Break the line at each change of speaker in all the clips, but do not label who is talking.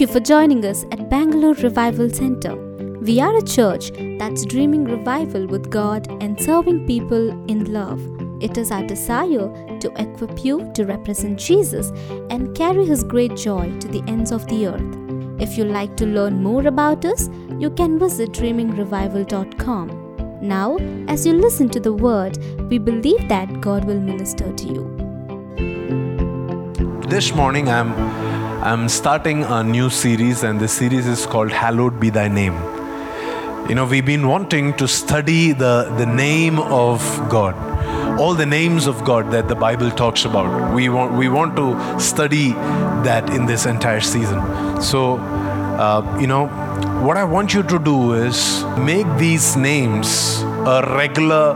Thank you for joining us at Bangalore Revival Center. We are a church that's dreaming revival with God and serving people in love. It is our desire to equip you to represent Jesus and carry his great joy to the ends of the earth. If you'd like to learn more about us, you can visit dreamingrevival.com. Now, as you listen to the word, we believe that God will minister to you.
This morning I'm I'm starting a new series and the series is called Hallowed Be Thy Name. You know, we've been wanting to study the, the name of God. All the names of God that the Bible talks about. We want we want to study that in this entire season. So uh, you know, what I want you to do is make these names a regular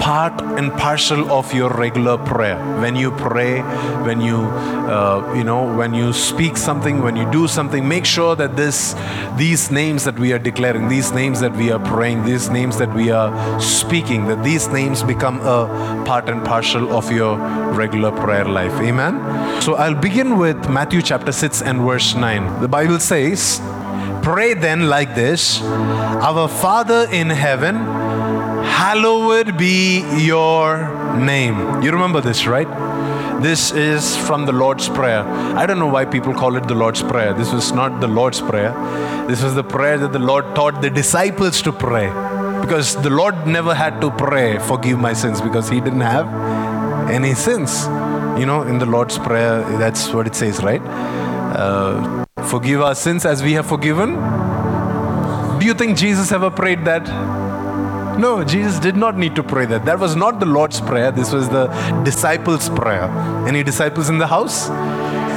part and parcel of your regular prayer. When you pray when you uh, you know when you speak something when you do something make sure that this these names that we are declaring these names that we are praying these names that we are speaking that these names become a part and parcel of your regular prayer life. Amen? So i'll begin with matthew chapter 6 and verse 9 the bible says Pray then like this Our Father in heaven, hallowed be your name. You remember this, right? This is from the Lord's Prayer. I don't know why people call it the Lord's Prayer. This was not the Lord's Prayer. This was the prayer that the Lord taught the disciples to pray. Because the Lord never had to pray, forgive my sins, because he didn't have any sins. You know, in the Lord's Prayer, that's what it says, right? Uh, forgive our sins as we have forgiven. Do you think Jesus ever prayed that? No, Jesus did not need to pray that. That was not the Lord's Prayer. This was the disciples' prayer. Any disciples in the house?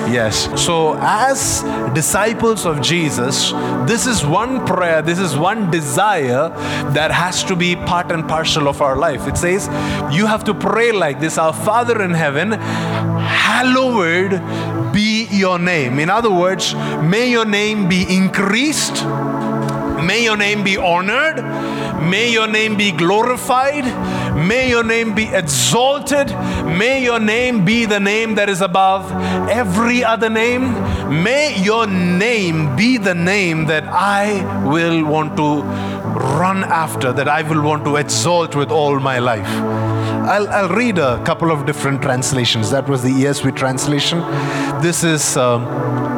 Yes. So, as disciples of Jesus, this is one prayer, this is one desire that has to be part and parcel of our life. It says, You have to pray like this Our Father in heaven, hallowed be your name. In other words, may your name be increased, may your name be honored, may your name be glorified, may your name be exalted, may your name be the name that is above every other name. May your name be the name that I will want to run after, that I will want to exalt with all my life. I'll, I'll read a couple of different translations. That was the ESV translation. This is um,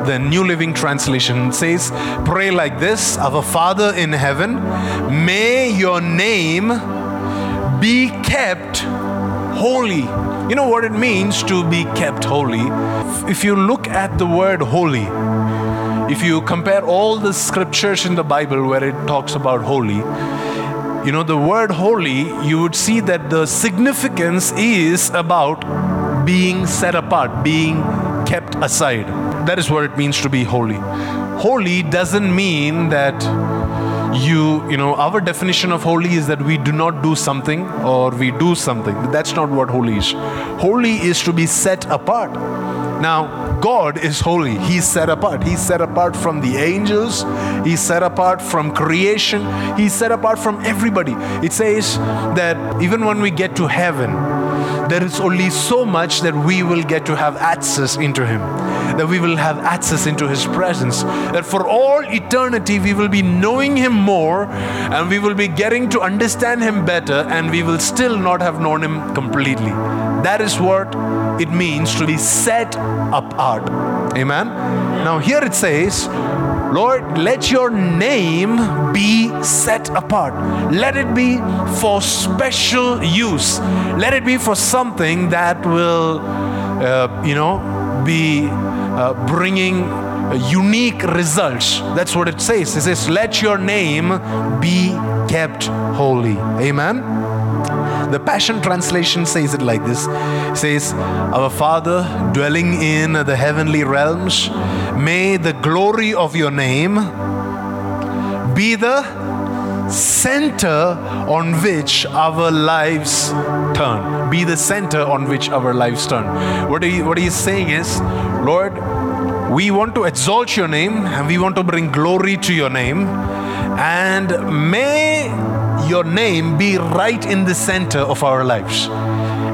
the New Living Translation. It says, Pray like this Our Father in heaven, may your name be kept holy. You know what it means to be kept holy? If you look at the word holy, if you compare all the scriptures in the Bible where it talks about holy, you know, the word holy, you would see that the significance is about being set apart, being kept aside. That is what it means to be holy. Holy doesn't mean that you, you know, our definition of holy is that we do not do something or we do something. That's not what holy is. Holy is to be set apart. Now, God is holy. He's set apart. He's set apart from the angels. He's set apart from creation. He's set apart from everybody. It says that even when we get to heaven, there is only so much that we will get to have access into Him, that we will have access into His presence, that for all eternity we will be knowing Him more and we will be getting to understand Him better and we will still not have known Him completely. That is what it means to be set apart. Amen. Now, here it says, Lord, let your name be set apart. Let it be for special use. Let it be for something that will, uh, you know, be uh, bringing unique results. That's what it says. It says, let your name be kept holy. Amen. The Passion Translation says it like this it says, Our Father, dwelling in the heavenly realms, may the glory of your name be the center on which our lives turn. Be the center on which our lives turn. What, he, what he's saying is, Lord, we want to exalt your name and we want to bring glory to your name. And may your name be right in the center of our lives.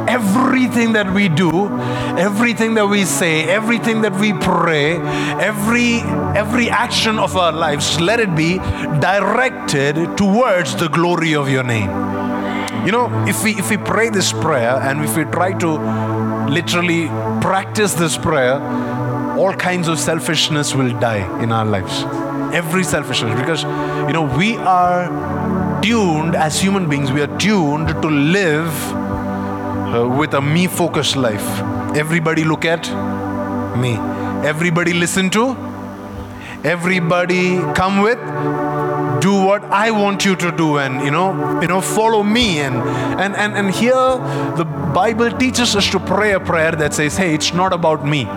Everything that we do, everything that we say, everything that we pray, every every action of our lives, let it be directed towards the glory of your name. You know, if we if we pray this prayer and if we try to literally practice this prayer, all kinds of selfishness will die in our lives. Every selfishness, because you know we are tuned as human beings. We are tuned to live uh, with a me-focused life. Everybody look at me. Everybody listen to. Everybody come with do what I want you to do and you know you know follow me and and and, and here the Bible teaches us to pray a prayer that says hey it's not about me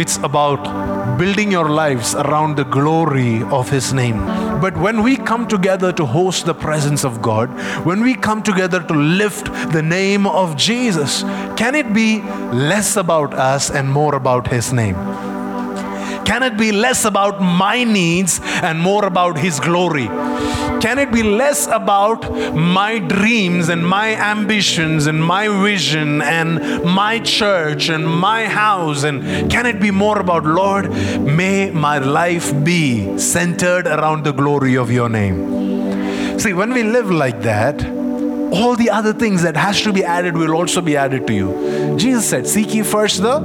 it's about building your lives around the glory of his name but when we come together to host the presence of God when we come together to lift the name of Jesus can it be less about us and more about his name can it be less about my needs and more about His glory? Can it be less about my dreams and my ambitions and my vision and my church and my house? And can it be more about, Lord, may my life be centered around the glory of your name? See, when we live like that, all the other things that has to be added will also be added to you. Jesus said, Seek ye first the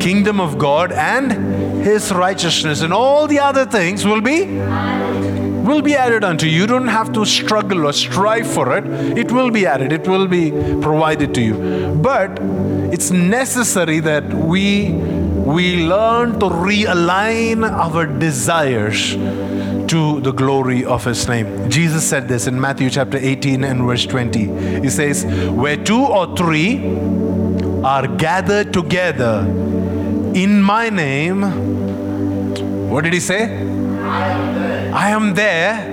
kingdom of God and his righteousness and all the other things will be will be added unto you. You don't have to struggle or strive for it. It will be added. It will be provided to you. But it's necessary that we we learn to realign our desires to the glory of his name. Jesus said this in Matthew chapter 18 and verse 20. He says, Where two or three are gathered together in my name, what did he say? I am there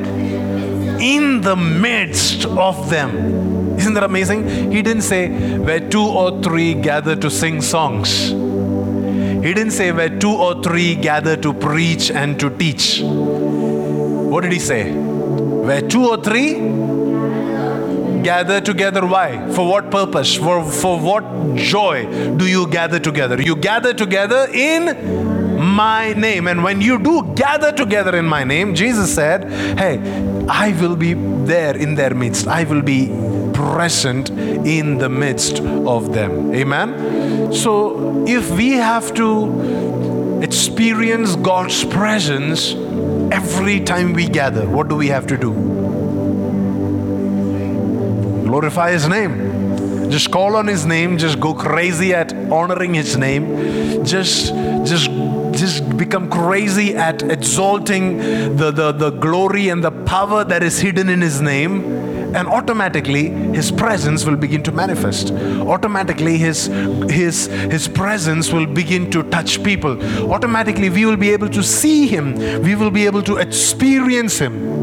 in the midst of them. Isn't that amazing? He didn't say where two or three gather to sing songs. He didn't say where two or three gather to preach and to teach. What did he say? Where two or three gather together why for what purpose for for what joy do you gather together you gather together in my name. And when you do gather together in my name, Jesus said, Hey, I will be there in their midst. I will be present in the midst of them. Amen. So if we have to experience God's presence every time we gather, what do we have to do? Glorify His name just call on his name just go crazy at honoring his name just just become crazy at exalting the, the, the glory and the power that is hidden in His name, and automatically His presence will begin to manifest. Automatically, His, his, his presence will begin to touch people. Automatically, we will be able to see Him, we will be able to experience Him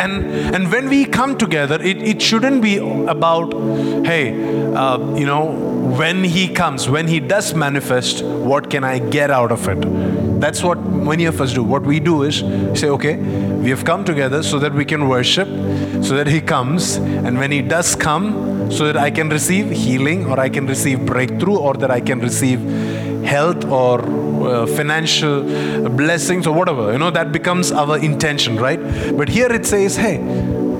and and when we come together it, it shouldn't be about hey uh, you know when he comes when he does manifest what can i get out of it that's what many of us do what we do is say okay we have come together so that we can worship so that he comes and when he does come so that i can receive healing or i can receive breakthrough or that i can receive health or uh, financial blessings or whatever. You know, that becomes our intention, right? But here it says, hey,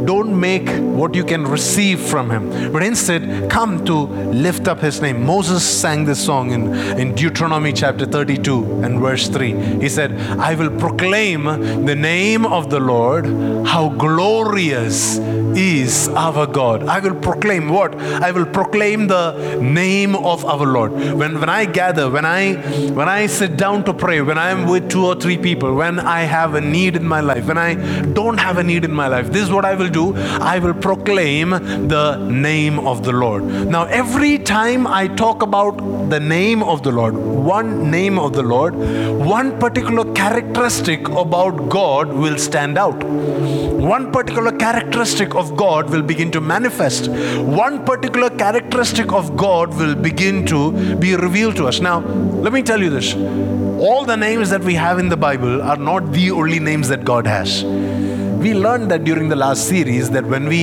don't make what you can receive from him, but instead come to lift up his name. Moses sang this song in, in Deuteronomy chapter 32 and verse 3. He said, I will proclaim the name of the Lord, how glorious is our God. I will proclaim what? I will proclaim the name of our Lord. When, when I gather, when I when I sit down to pray, when I am with two or three people, when I have a need in my life, when I don't have a need in my life, this is what I will do. I will proclaim the name of the Lord. Now, every time I talk about the name of the Lord, one name of the Lord, one particular characteristic about God will stand out. One particular characteristic of God will begin to manifest. One particular characteristic of God will begin to be revealed to us. Now, let me tell you this all the names that we have in the Bible are not the only names that God has we learned that during the last series that when we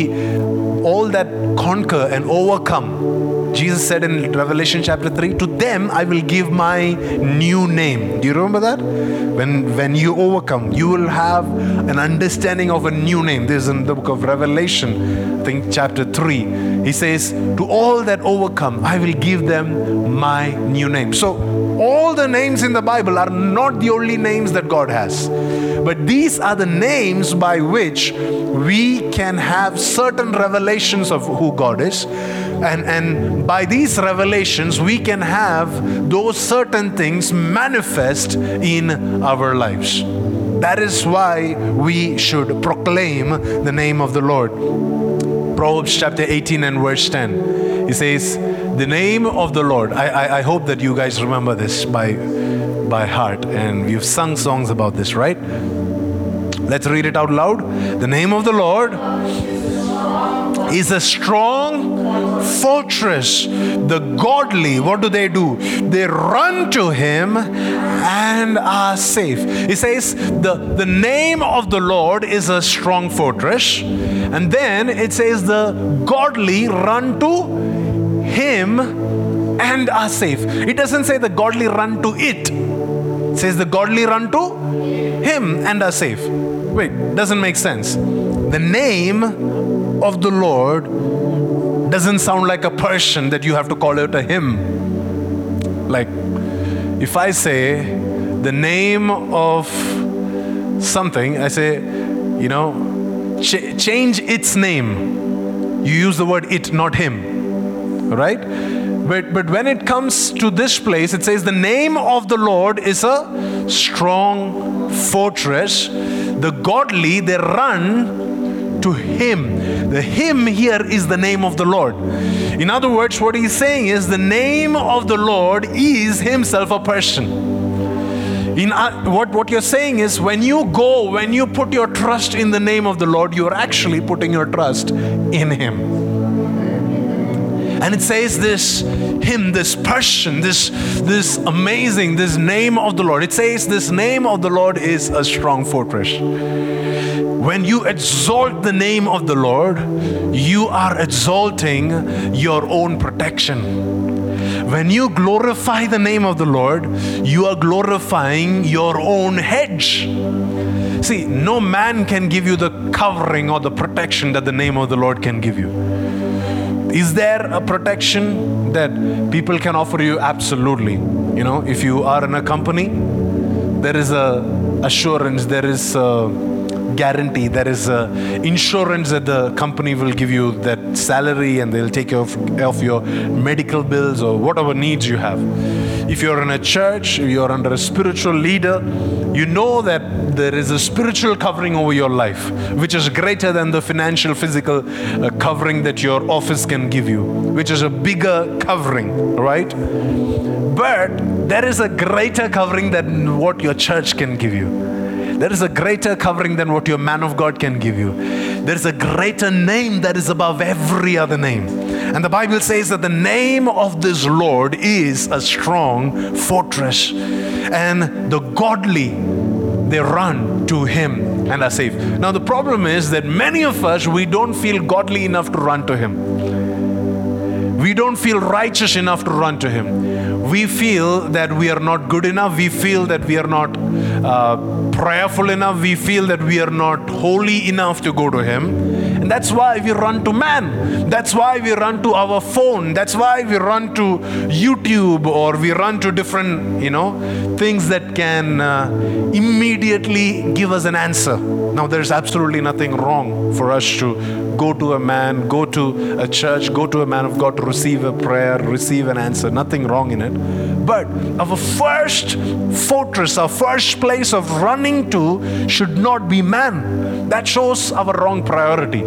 all that conquer and overcome Jesus said in Revelation chapter 3, to them I will give my new name. Do you remember that? When, when you overcome, you will have an understanding of a new name. This is in the book of Revelation, I think chapter 3. He says, To all that overcome, I will give them my new name. So, all the names in the Bible are not the only names that God has. But these are the names by which we can have certain revelations of who God is. And, and by these revelations, we can have those certain things manifest in our lives. That is why we should proclaim the name of the Lord. Proverbs chapter 18 and verse 10. He says, The name of the Lord. I, I, I hope that you guys remember this by, by heart. And we've sung songs about this, right? Let's read it out loud. The name of the Lord is a strong fortress. The godly, what do they do? They run to him and are safe. He says, the, the name of the Lord is a strong fortress. And then it says, the godly run to him and are safe. It doesn't say the godly run to it. It says the godly run to him and are safe. Wait, doesn't make sense. The name of the Lord doesn't sound like a person that you have to call out a him. Like, if I say the name of something, I say, you know, ch- change its name. You use the word it, not him. Right? But, but when it comes to this place, it says, The name of the Lord is a strong fortress. The godly, they run to him. The him here is the name of the Lord. In other words, what he's saying is the name of the Lord is himself a person. In uh, what, what you're saying is when you go, when you put your trust in the name of the Lord, you're actually putting your trust in him. And it says this him, this person, this, this amazing, this name of the Lord. It says this name of the Lord is a strong fortress. When you exalt the name of the Lord, you are exalting your own protection. When you glorify the name of the Lord, you are glorifying your own hedge. See, no man can give you the covering or the protection that the name of the Lord can give you. Is there a protection that people can offer you? Absolutely. You know, if you are in a company, there is a assurance, there is a guarantee, there is a insurance that the company will give you that salary and they'll take care of, of your medical bills or whatever needs you have. If you're in a church, if you're under a spiritual leader, you know that there is a spiritual covering over your life, which is greater than the financial, physical uh, covering that your office can give you, which is a bigger covering, right? But there is a greater covering than what your church can give you. There is a greater covering than what your man of God can give you. There is a greater name that is above every other name. And the Bible says that the name of this Lord is a strong fortress. And the godly, they run to him and are safe. Now, the problem is that many of us, we don't feel godly enough to run to him. We don't feel righteous enough to run to him. We feel that we are not good enough. We feel that we are not uh, prayerful enough. We feel that we are not holy enough to go to him. And that's why we run to man. That's why we run to our phone. That's why we run to YouTube or we run to different, you know, things that can uh, immediately give us an answer. Now, there's absolutely nothing wrong for us to go to a man, go to a church, go to a man of God to receive a prayer, receive an answer. Nothing wrong in it. But our first fortress, our first place of running to should not be man. That shows our wrong priority.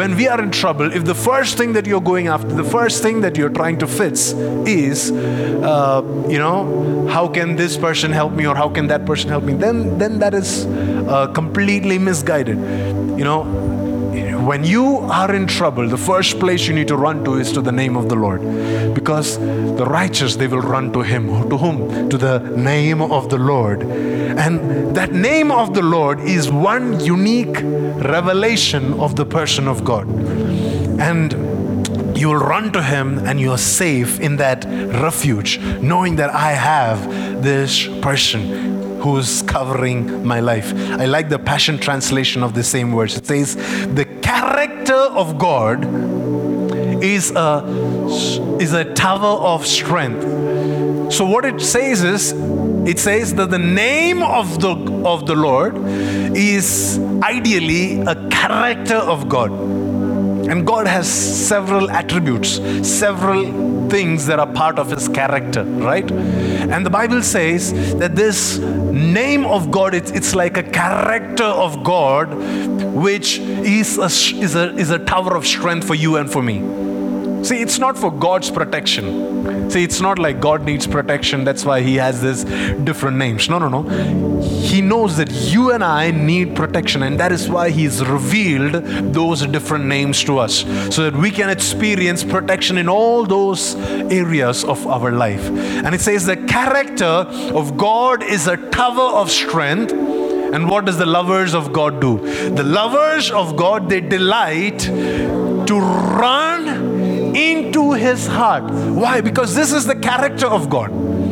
When we are in trouble, if the first thing that you're going after, the first thing that you're trying to fix is, uh, you know, how can this person help me or how can that person help me, then, then that is uh, completely misguided. You know, when you are in trouble, the first place you need to run to is to the name of the Lord. Because the righteous, they will run to Him. To whom? To the name of the Lord. And that name of the Lord is one unique revelation of the person of God. And you will run to him and you are safe in that refuge, knowing that I have this person who's covering my life. I like the Passion translation of the same words. It says, The character of God is a, is a tower of strength. So, what it says is, it says that the name of the, of the Lord is ideally a character of God. And God has several attributes, several things that are part of his character, right? And the Bible says that this name of God, it's, it's like a character of God, which is a, is, a, is a tower of strength for you and for me. See, it's not for God's protection. See, it's not like God needs protection, that's why He has this different names. No, no, no. He knows that you and I need protection, and that is why He's revealed those different names to us so that we can experience protection in all those areas of our life. And it says the character of God is a tower of strength. And what does the lovers of God do? The lovers of God, they delight to run into his heart. Why? Because this is the character of God.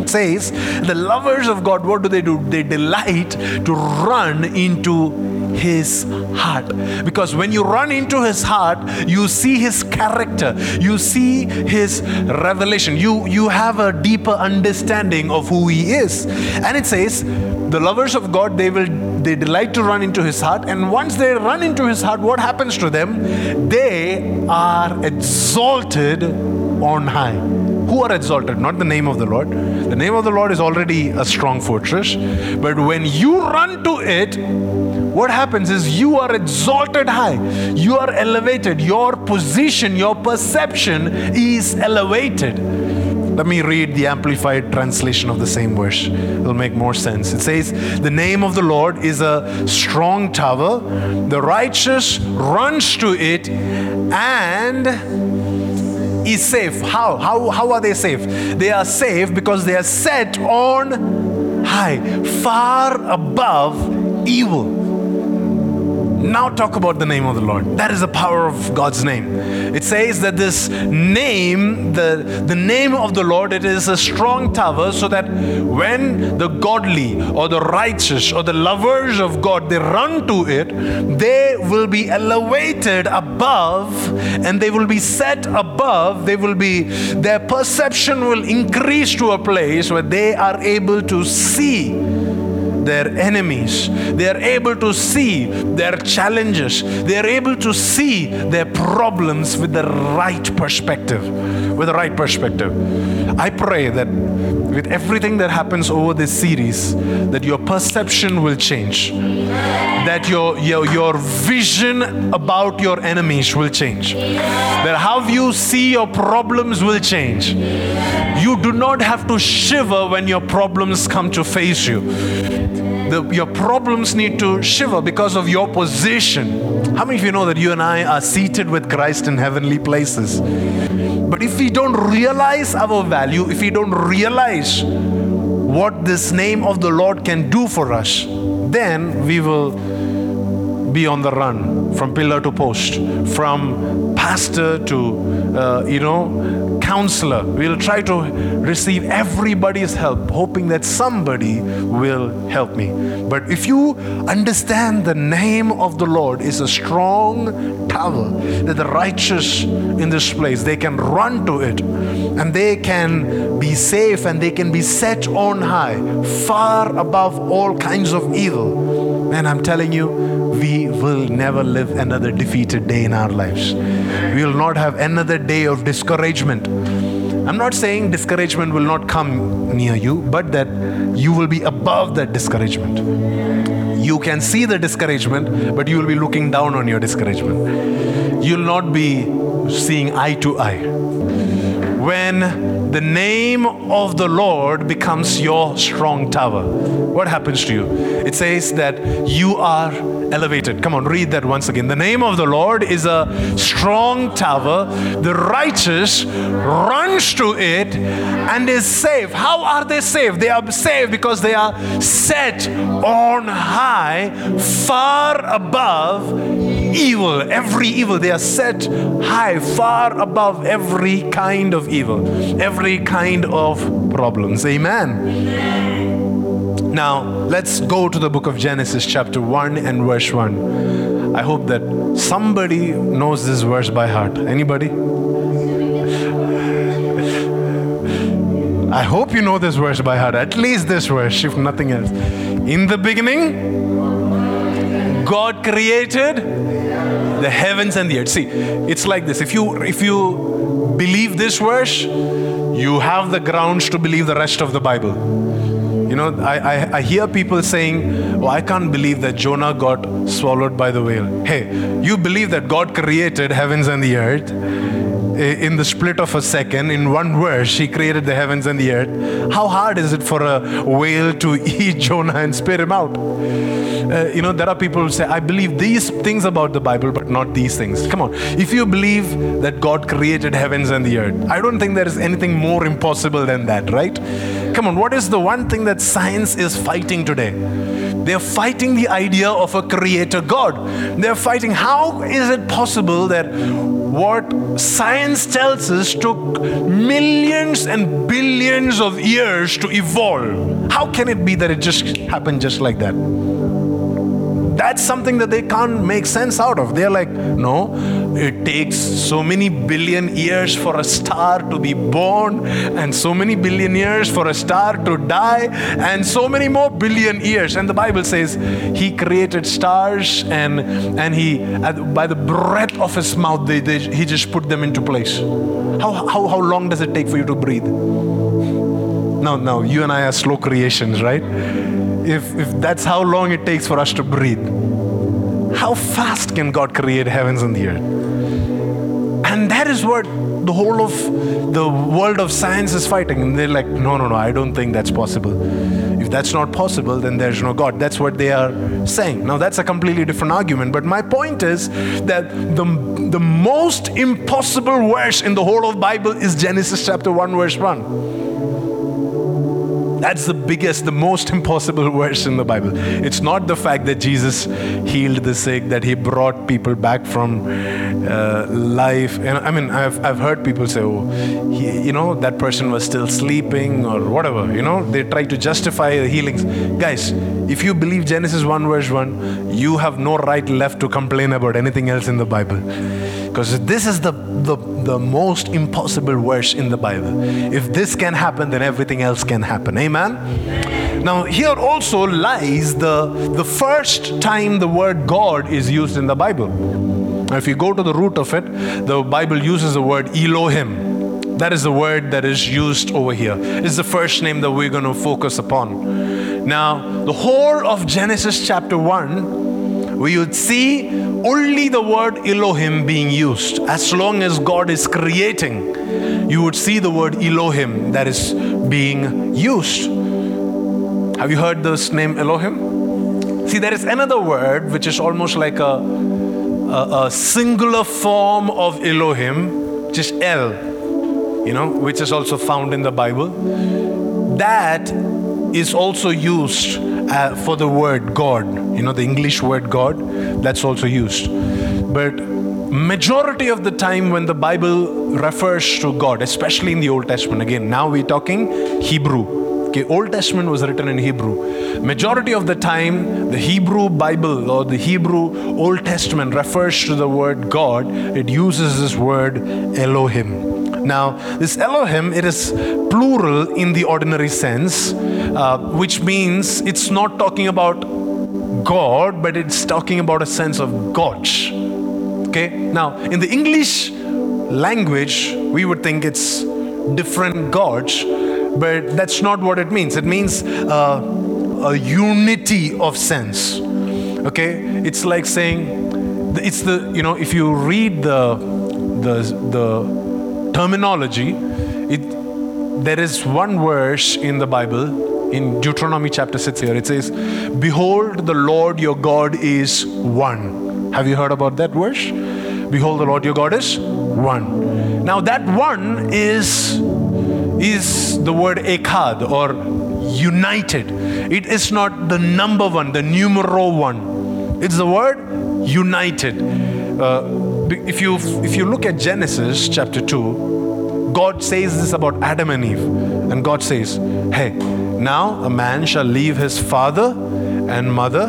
Says the lovers of God, what do they do? They delight to run into his heart. Because when you run into his heart you see his character you see his revelation. You you have a deeper understanding of who he is. And it says the lovers of god they will they delight to run into his heart. And once they run into his heart what happens to them? They are exalted on high are exalted not the name of the lord the name of the lord is already a strong fortress but when you run to it what happens is you are exalted high you are elevated your position your perception is elevated let me read the amplified translation of the same verse. It'll make more sense. It says, The name of the Lord is a strong tower. The righteous runs to it and is safe. How? How, how are they safe? They are safe because they are set on high, far above evil. Now talk about the name of the Lord. That is the power of God's name. It says that this name, the, the name of the Lord, it is a strong tower so that when the godly or the righteous or the lovers of God they run to it, they will be elevated above and they will be set above. They will be their perception will increase to a place where they are able to see their enemies. They are able to see their challenges. They are able to see their problems with the right perspective. With the right perspective. I pray that with everything that happens over this series, that your perception will change. That your, your, your vision about your enemies will change. That how you see your problems will change. You do not have to shiver when your problems come to face you the, your problems need to shiver because of your position. How many of you know that you and I are seated with Christ in heavenly places? But if we don't realize our value, if we don't realize what this name of the Lord can do for us, then we will be on the run from pillar to post, from pastor to, uh, you know, counselor. We'll try to receive everybody's help, hoping that somebody will help me. But if you understand the name of the Lord is a strong tower, that the righteous in this place, they can run to it and they can be safe and they can be set on high, far above all kinds of evil. And I'm telling you, we will never live another defeated day in our lives. We will not have another day of discouragement. I'm not saying discouragement will not come near you, but that you will be above that discouragement. You can see the discouragement, but you will be looking down on your discouragement. You'll not be seeing eye to eye. When the name of the Lord becomes your strong tower, what happens to you? It says that you are elevated. Come on, read that once again. The name of the Lord is a strong tower. The righteous runs to it and is safe. How are they safe? They are safe because they are set on high, far above evil, every evil. They are set high, far above every kind of evil, every kind of problems. Amen. Now, let's go to the book of Genesis, chapter 1 and verse 1. I hope that somebody knows this verse by heart. Anybody? I hope you know this verse by heart, at least this verse, if nothing else. In the beginning, God created the heavens and the earth. See, it's like this. If you if you believe this verse, you have the grounds to believe the rest of the Bible. You know, I, I, I, hear people saying, Oh, I can't believe that Jonah got swallowed by the whale. Hey, you believe that God created heavens and the earth eh, in the split of a second, in one verse, He created the heavens and the earth. How hard is it for a whale to eat Jonah and spit him out? Uh, you know, there are people who say, I believe these things about the Bible, but not these things. Come on. If you believe that God created heavens and the earth, I don't think there is anything more impossible than that, right? Come on, what is the one thing that science is fighting today? They're fighting the idea of a creator God. They're fighting how is it possible that what science tells us took millions and billions of years to evolve? How can it be that it just happened just like that? That's something that they can't make sense out of. They're like, no, it takes so many billion years for a star to be born, and so many billion years for a star to die, and so many more billion years. And the Bible says he created stars, and and he by the breath of his mouth, they, they, he just put them into place. How, how, how long does it take for you to breathe? No, no, you and I are slow creations, right? If, if that's how long it takes for us to breathe, how fast can God create heavens and the earth? And that is what the whole of the world of science is fighting. And they're like, no, no, no, I don't think that's possible. If that's not possible, then there's no God. That's what they are saying. Now, that's a completely different argument. But my point is that the, the most impossible verse in the whole of Bible is Genesis chapter 1, verse 1. That's the biggest, the most impossible verse in the Bible. It's not the fact that Jesus healed the sick, that he brought people back from uh, life. And I mean, I've, I've heard people say, oh, he, you know, that person was still sleeping or whatever. You know, they try to justify the healings. Guys, if you believe Genesis 1, verse 1, you have no right left to complain about anything else in the Bible. Because this is the, the, the most impossible verse in the Bible. If this can happen, then everything else can happen. Amen? Now, here also lies the, the first time the word God is used in the Bible. Now, if you go to the root of it, the Bible uses the word Elohim. That is the word that is used over here. It's the first name that we're going to focus upon. Now, the whole of Genesis chapter 1, we would see only the word Elohim being used. As long as God is creating, you would see the word Elohim that is being used. Have you heard this name Elohim? See, there is another word which is almost like a, a, a singular form of Elohim, just El, you know, which is also found in the Bible. That is also used uh, for the word God. You know, the English word God, that's also used. But majority of the time when the Bible refers to God, especially in the Old Testament, again, now we're talking Hebrew. Okay, Old Testament was written in Hebrew. Majority of the time, the Hebrew Bible or the Hebrew Old Testament refers to the word God. It uses this word Elohim. Now, this Elohim, it is plural in the ordinary sense, uh, which means it's not talking about God, but it's talking about a sense of gods. Okay? Now, in the English language, we would think it's different gods but that's not what it means. It means uh, a unity of sense. Okay, it's like saying it's the you know if you read the the the terminology, it there is one verse in the Bible in Deuteronomy chapter 6 here. It says, Behold, the Lord your God is one. Have you heard about that verse? Behold, the Lord your God is one. Now, that one is is the word ekad or united. It is not the number one, the numero one. It's the word united. uh, if you if you look at Genesis chapter 2, God says this about Adam and Eve. And God says, Hey, now a man shall leave his father and mother,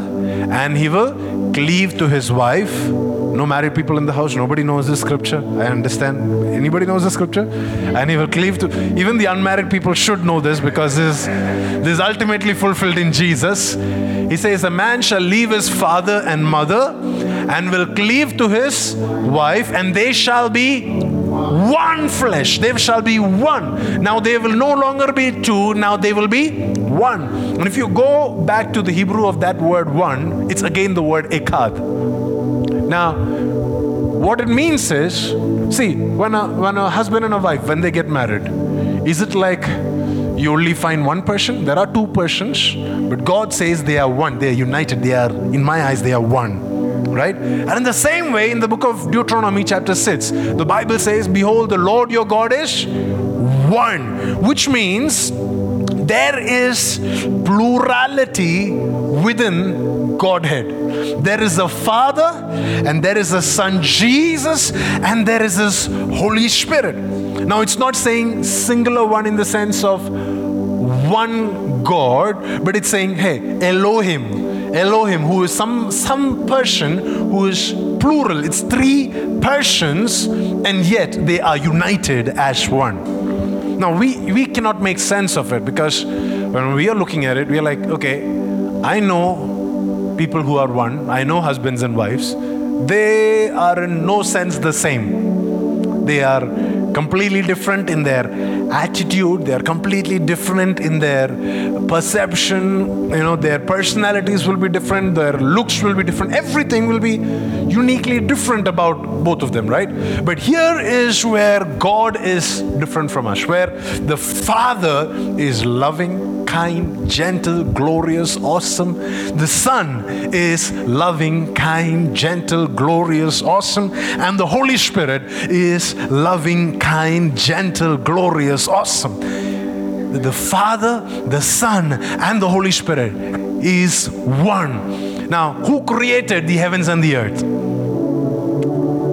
and he will cleave to his wife. No married people in the house. Nobody knows this scripture. I understand. Anybody knows the scripture? And he will cleave to. Even the unmarried people should know this because this, this is ultimately fulfilled in Jesus. He says, A man shall leave his father and mother and will cleave to his wife, and they shall be one flesh. They shall be one. Now they will no longer be two, now they will be one. And if you go back to the Hebrew of that word one, it's again the word ekad. Now, what it means is see, when a, when a husband and a wife, when they get married, is it like you only find one person? There are two persons, but God says they are one. They are united. They are, in my eyes, they are one right? And in the same way, in the book of Deuteronomy, chapter 6, the Bible says, Behold, the Lord your God is one, which means there is plurality within Godhead. There is a Father, and there is a Son, Jesus, and there is His Holy Spirit. Now, it's not saying singular one in the sense of one God, but it's saying, hey, Elohim, Elohim, who is some, some person who is plural. It's three persons, and yet they are united as one. Now, we, we cannot make sense of it because when we are looking at it, we are like, okay, I know people who are one, I know husbands and wives. They are in no sense the same. They are completely different in their attitude they are completely different in their perception you know their personalities will be different their looks will be different everything will be uniquely different about both of them right? But here is where god is different from us where the father is loving kind, gentle, glorious, awesome. The Son is loving, kind, gentle, glorious, awesome. And the Holy Spirit is loving, kind, gentle, glorious, awesome. The Father, the Son, and the Holy Spirit is one. Now, who created the heavens and the earth?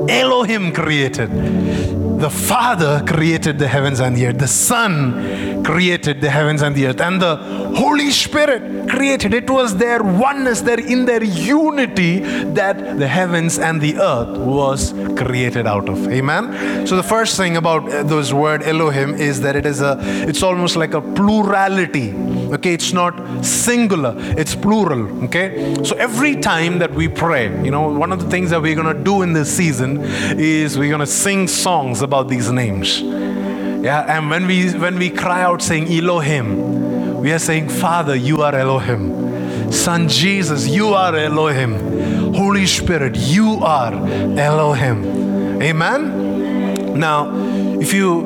Elohim created. The Father created the heavens and the earth. The Son created the heavens and the earth. And the Holy Spirit created. It was their oneness, their in their unity that the heavens and the earth was created out of. Amen. So the first thing about uh, those word Elohim is that it is a it's almost like a plurality. Okay, it's not singular, it's plural. Okay. So every time that we pray, you know, one of the things that we're gonna do in this season is we're gonna sing songs about these names. Yeah, and when we when we cry out saying Elohim, we are saying, Father, you are Elohim. Son Jesus, you are Elohim. Holy Spirit, you are Elohim. Amen. Now, if you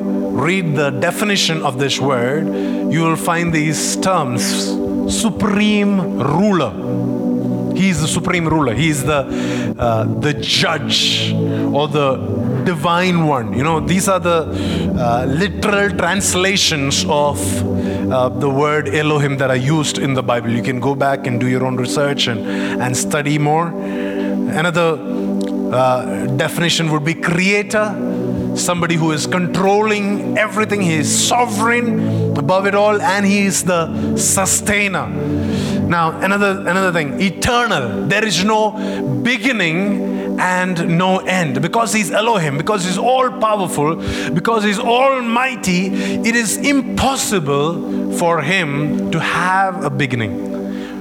read the definition of this word, you will find these terms supreme ruler. He is the supreme ruler. He is the uh, the judge or the divine one. You know, these are the uh, literal translations of uh, the word Elohim that are used in the Bible. You can go back and do your own research and, and study more. Another uh, definition would be creator, somebody who is controlling everything. He is sovereign above it all, and he is the sustainer. Now, another another thing, eternal. There is no beginning and no end because he's Elohim, because he's all powerful, because he's almighty. It is impossible for him to have a beginning.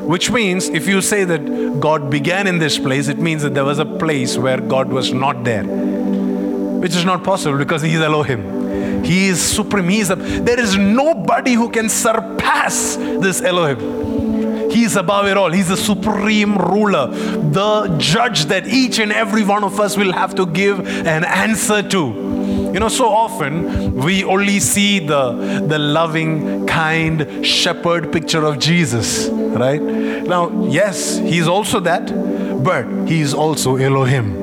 Which means, if you say that God began in this place, it means that there was a place where God was not there, which is not possible because He is Elohim. He is supreme. He is there is nobody who can surpass this Elohim. He is above it all. He's the supreme ruler, the judge that each and every one of us will have to give an answer to. You know, so often we only see the, the loving, kind shepherd picture of Jesus, right? Now, yes, he's also that, but he's also Elohim.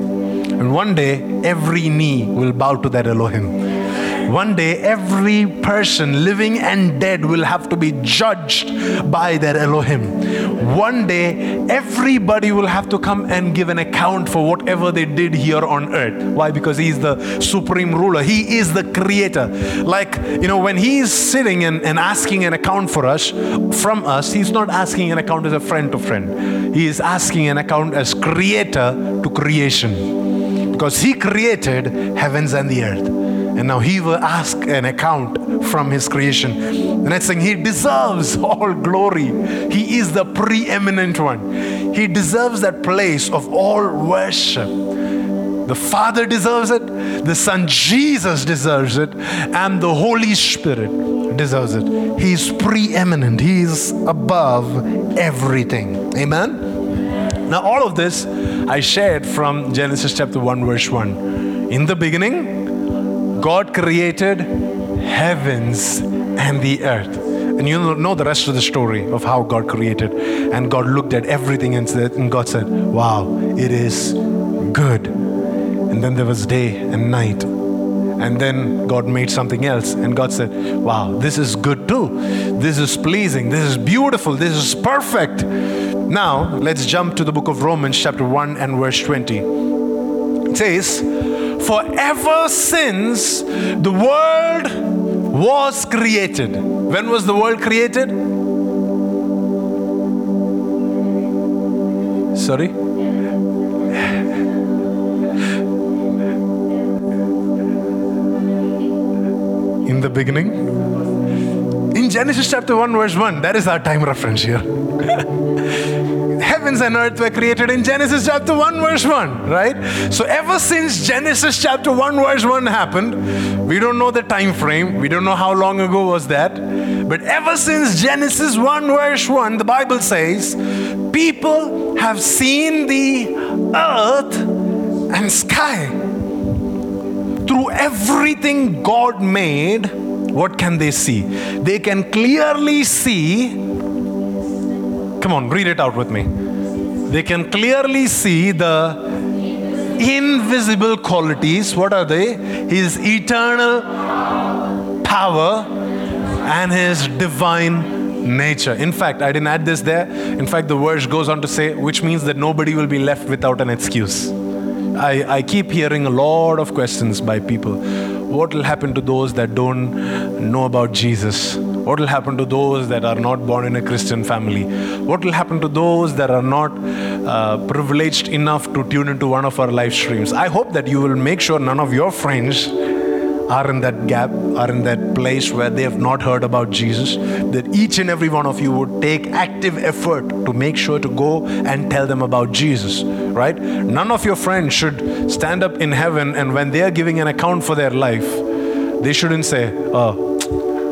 And one day, every knee will bow to that Elohim. One day, every person, living and dead, will have to be judged by their Elohim. One day, everybody will have to come and give an account for whatever they did here on earth. Why? Because He's the supreme ruler, He is the creator. Like, you know, when He's sitting and, and asking an account for us, from us, He's not asking an account as a friend to friend. He is asking an account as creator to creation. Because He created heavens and the earth. And now he will ask an account from his creation. The next thing, he deserves all glory. He is the preeminent one. He deserves that place of all worship. The Father deserves it, the Son Jesus deserves it, and the Holy Spirit deserves it. He is preeminent, He is above everything. Amen? Now, all of this I shared from Genesis chapter 1, verse 1. In the beginning, God created heavens and the earth. And you know the rest of the story of how God created. And God looked at everything and said, and God said, Wow, it is good. And then there was day and night. And then God made something else. And God said, Wow, this is good too. This is pleasing. This is beautiful. This is perfect. Now, let's jump to the book of Romans, chapter 1 and verse 20. It says, for ever since the world was created. When was the world created? Sorry? In the beginning? Genesis chapter 1, verse 1, that is our time reference here. heavens and earth were created in Genesis chapter 1, verse 1, right? So, ever since Genesis chapter 1, verse 1 happened, we don't know the time frame, we don't know how long ago was that, but ever since Genesis 1, verse 1, the Bible says, people have seen the earth and sky. Through everything God made, what can they see? They can clearly see. Come on, read it out with me they can clearly see the invisible qualities. What are they? His eternal power and his divine nature. In fact, I didn't add this there. In fact, the verse goes on to say, which means that nobody will be left without an excuse. I, I keep hearing a lot of questions by people. What will happen to those that don't know about Jesus? What will happen to those that are not born in a Christian family? What will happen to those that are not uh, privileged enough to tune into one of our live streams? I hope that you will make sure none of your friends are in that gap, are in that place where they have not heard about Jesus, that each and every one of you would take active effort to make sure to go and tell them about Jesus, right? None of your friends should stand up in heaven and when they are giving an account for their life, they shouldn't say, oh,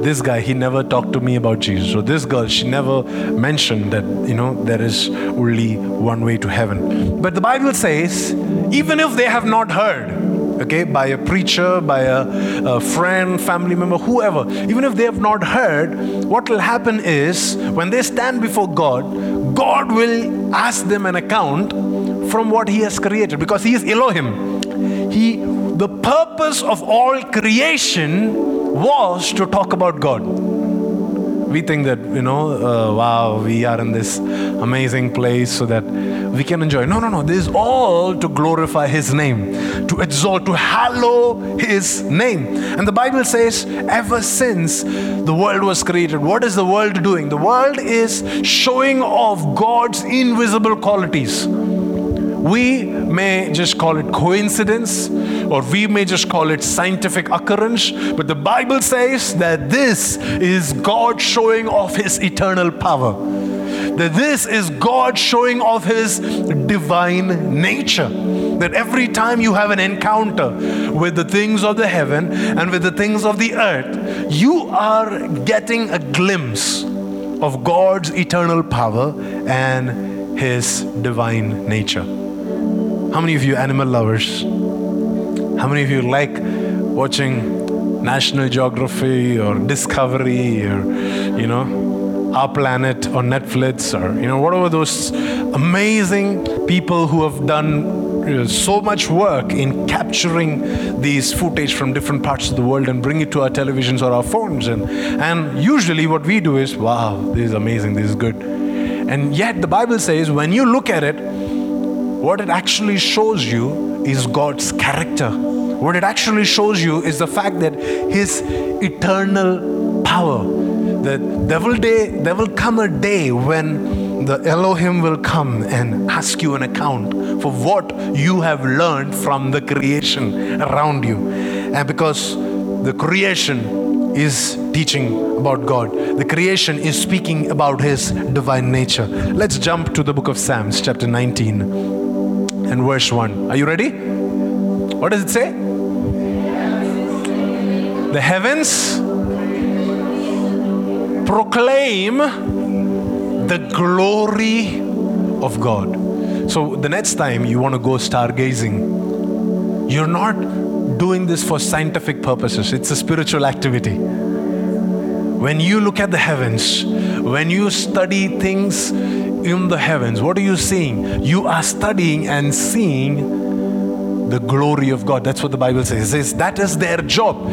this guy he never talked to me about jesus. Or this girl she never mentioned that you know there is only one way to heaven. But the bible says even if they have not heard okay by a preacher by a, a, friend family member whoever even if they have not heard what will happen is when they stand before god god will ask them an account from what he has created. Because he is elohim. He the purpose of all creation was to talk about God. We think that, you know, uh, wow, we are in this amazing place so that we can enjoy. No, no, no. This is all to glorify His name, to exalt, to hallow His name. And the Bible says, ever since the world was created, what is the world doing? The world is showing off God's invisible qualities. We may just call it coincidence or we may just call it scientific occurrence, but the Bible says that this is God showing off His eternal power. That this is God showing off His divine nature. That every time you have an encounter with the things of the heaven and with the things of the earth, you are getting a glimpse of God's eternal power and His divine nature. How many of you animal lovers? How many of you like watching National Geography or Discovery or, you know, Our Planet or Netflix or, you know, whatever those amazing people who have done so much work in capturing these footage from different parts of the world and bring it to our televisions or our phones. And, and usually, what we do is, wow, this is amazing, this is good. And yet, the Bible says, when you look at it, what it actually shows you is God's character. What it actually shows you is the fact that His eternal power. That there will, day, there will come a day when the Elohim will come and ask you an account for what you have learned from the creation around you. And because the creation is teaching about God, the creation is speaking about His divine nature. Let's jump to the book of Psalms, chapter 19 and verse 1. Are you ready? What does it say? The heavens proclaim the glory of God. So, the next time you want to go stargazing, you're not doing this for scientific purposes, it's a spiritual activity. When you look at the heavens, when you study things in the heavens, what are you seeing? You are studying and seeing the glory of God. That's what the Bible says. It says that is their job.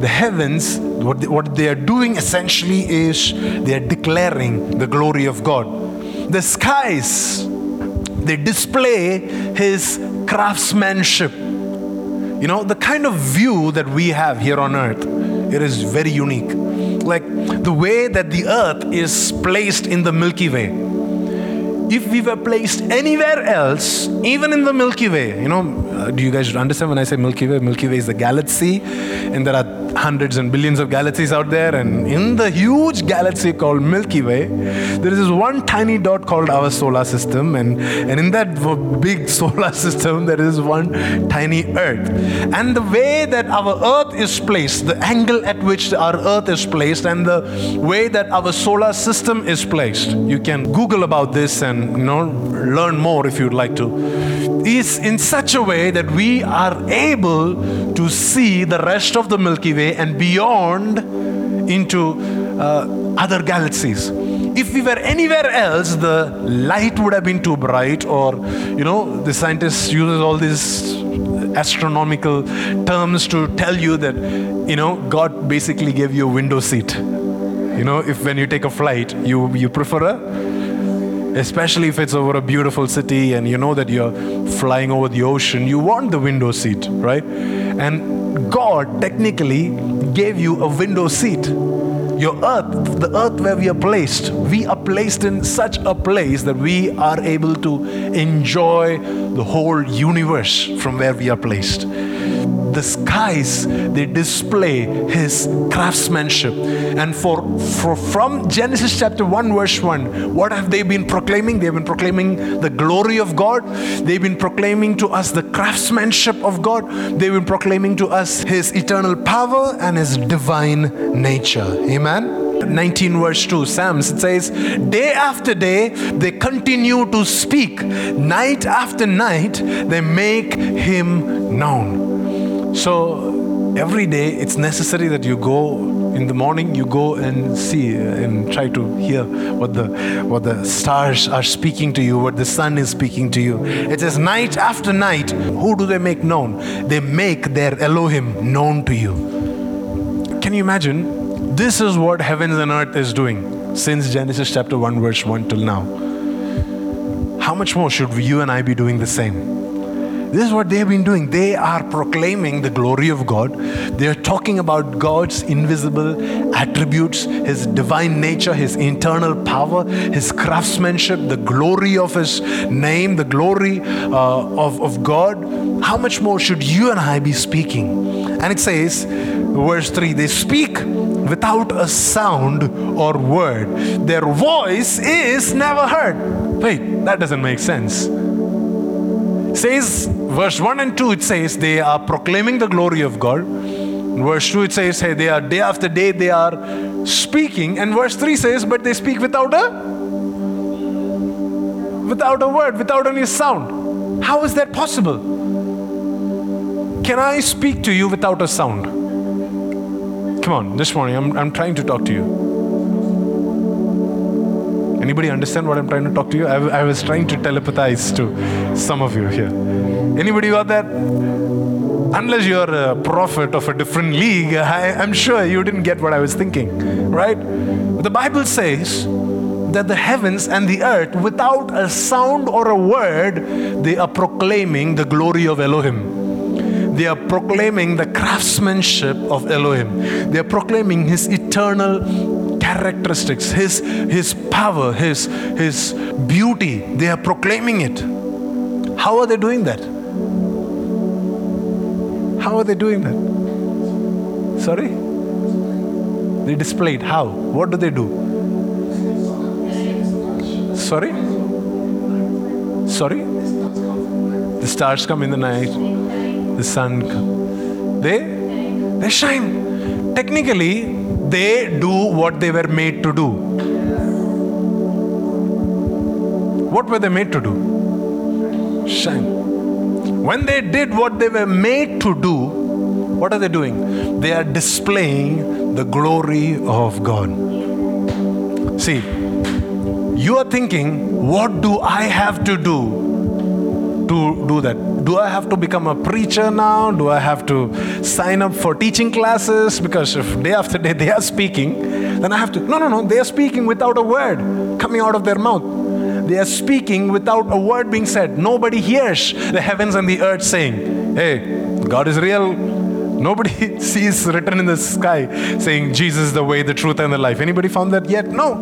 The heavens, what they, what they are doing essentially is they are declaring the glory of God. The skies, they display His craftsmanship. You know, the kind of view that we have here on earth, it is very unique. Like the way that the earth is placed in the Milky Way if we were placed anywhere else, even in the Milky Way, you know, uh, do you guys understand when I say Milky Way? Milky Way is the galaxy, and there are hundreds and billions of galaxies out there. And in the huge galaxy called Milky Way, there is this one tiny dot called our solar system. And, and in that big solar system, there is one tiny Earth. And the way that our Earth is placed, the angle at which our Earth is placed, and the way that our solar system is placed, you can Google about this and you know learn more if you'd like to, is in such a way that we are able to see the rest of the Milky Way and beyond into uh, other galaxies. If we were anywhere else, the light would have been too bright, or you know, the scientists uses all these astronomical terms to tell you that you know God basically gave you a window seat. You know, if when you take a flight, you you prefer a especially if it's over a beautiful city and you know that you're flying over the ocean, you want the window seat, right? And God technically gave you a window seat. Your earth, the earth where we are placed, we are placed in such a place that we are able to enjoy the whole universe from where we are placed the skies they display his craftsmanship. And for, for from genesis chapter 1 verse 1 what have they been proclaiming? They've been proclaiming the glory of god. They've been proclaiming to us the craftsmanship of god. They've been proclaiming to us his eternal power and his divine nature. Amen? 19 verse 2 psalms it says day after day they continue to speak. Night after night they make him known so every day it's necessary that you go in the morning you go and see uh, and try to hear what the what the stars are speaking to you what the sun is speaking to you. It says night after night who do they make known? They make their elohim known to you. Can you imagine? This is what heavens and earth is doing since genesis chapter 1 verse 1 till now. How much more should you and i be doing the same this is what they have been doing. They are proclaiming the glory of God. They are talking about God's invisible attributes, His divine nature, His internal power, His craftsmanship, the glory of His name, the glory uh, of, of God. How much more should you and I be speaking? And it says, verse 3 they speak without a sound or word, their voice is never heard. Wait, that doesn't make sense says, verse 1 and 2, it says they are proclaiming the glory of God. Verse 2, it says, hey, they are day after day, they are speaking. And verse 3 says, but they speak without a without a word, without any sound. How is that possible? Can I speak to you without a sound? Come on, this morning I'm, I'm trying to talk to you. Anybody understand what I'm trying to talk to you? I, I was trying to telepathize to some of you here. Anybody got that? Unless you're a prophet of a different league, I, I'm sure you didn't get what I was thinking, right? The Bible says that the heavens and the earth, without a sound or a word, they are proclaiming the glory of Elohim. They are proclaiming the craftsmanship of Elohim. They are proclaiming His eternal characteristics, His, His power, His, His beauty. They are proclaiming it. How are they doing that? How are they doing that? Sorry? They displayed. How? What do they do? Sorry? Sorry? The stars come in the night, the sun. They they shine. Technically, they do what they were made to do. What were they made to do? Shine. When they did what they were made to do, what are they doing? They are displaying the glory of God. See, you are thinking, what do I have to do to do that? Do I have to become a preacher now? Do I have to sign up for teaching classes? Because if day after day they are speaking, then I have to. No, no, no. They are speaking without a word coming out of their mouth. They are speaking without a word being said. Nobody hears the heavens and the earth saying, Hey, God is real. Nobody sees written in the sky saying Jesus is the way, the truth, and the life. Anybody found that yet? No.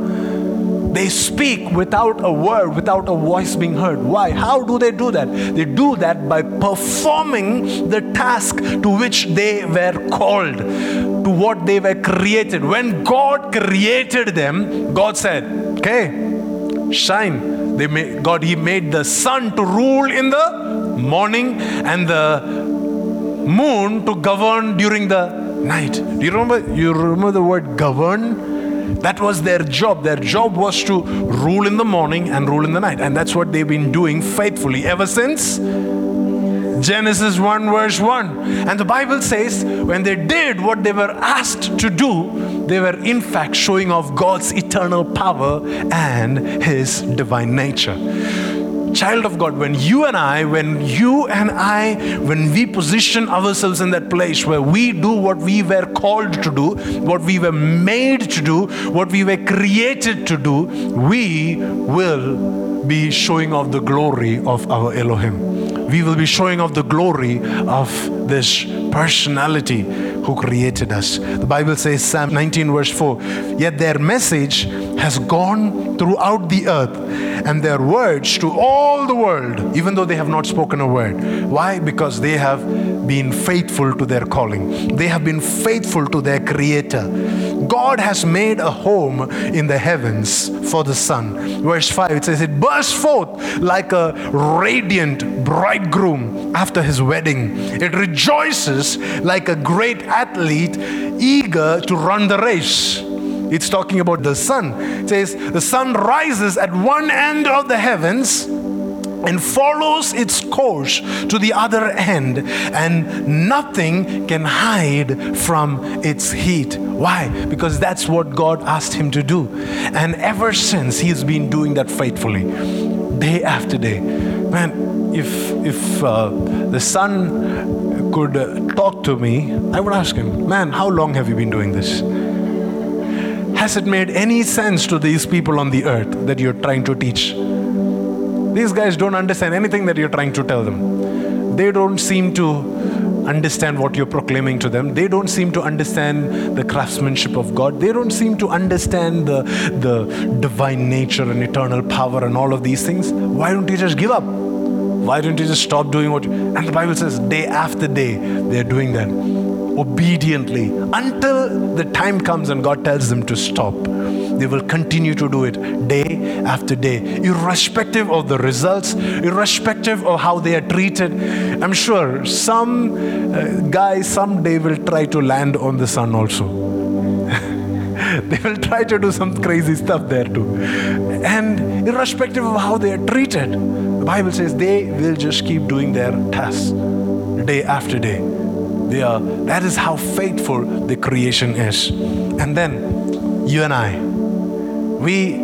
They speak without a word, without a voice being heard. Why? How do they do that? They do that by performing the task to which they were called, to what they were created. When God created them, God said, Okay, shine. They made, God, He made the sun to rule in the morning and the moon to govern during the night. Do you remember? You remember the word govern? That was their job. Their job was to rule in the morning and rule in the night. And that's what they've been doing faithfully ever since Genesis 1, verse 1. And the Bible says when they did what they were asked to do, they were in fact showing off God's eternal power and His divine nature child of God, when you and I, when you and I, when we position ourselves in that place where we do what we were called to do, what we were made to do, what we were created to do, we will be showing off the glory of our Elohim. We will be showing off the glory of this personality who created us. The Bible says, Psalm 19, verse 4, yet their message has gone throughout the earth and their words to all the world, even though they have not spoken a word. Why? Because they have been faithful to their calling, they have been faithful to their Creator. God has made a home in the heavens for the sun. Verse 5 it says, It bursts forth like a radiant bridegroom after his wedding. It rejoices like a great athlete eager to run the race. It's talking about the sun. It says, The sun rises at one end of the heavens and follows its course to the other end, and nothing can hide from its heat. Why? Because that's what God asked him to do. And ever since, he has been doing that faithfully, day after day. Man, if, if uh, the sun could uh, talk to me, I would ask him, Man, how long have you been doing this? Has it made any sense to these people on the earth that you're trying to teach? These guys don't understand anything that you're trying to tell them. They don't seem to understand what you're proclaiming to them. They don't seem to understand the craftsmanship of God. They don't seem to understand the, the divine nature and eternal power and all of these things. Why don't you just give up? Why don't you just stop doing what you, and the Bible says day after day they're doing that obediently until the time comes and God tells them to stop they will continue to do it day after day, irrespective of the results, irrespective of how they are treated. I'm sure some uh, guy someday will try to land on the sun also. they will try to do some crazy stuff there too. And irrespective of how they are treated, the Bible says they will just keep doing their tasks day after day. They are, that is how faithful the creation is. And then you and I, we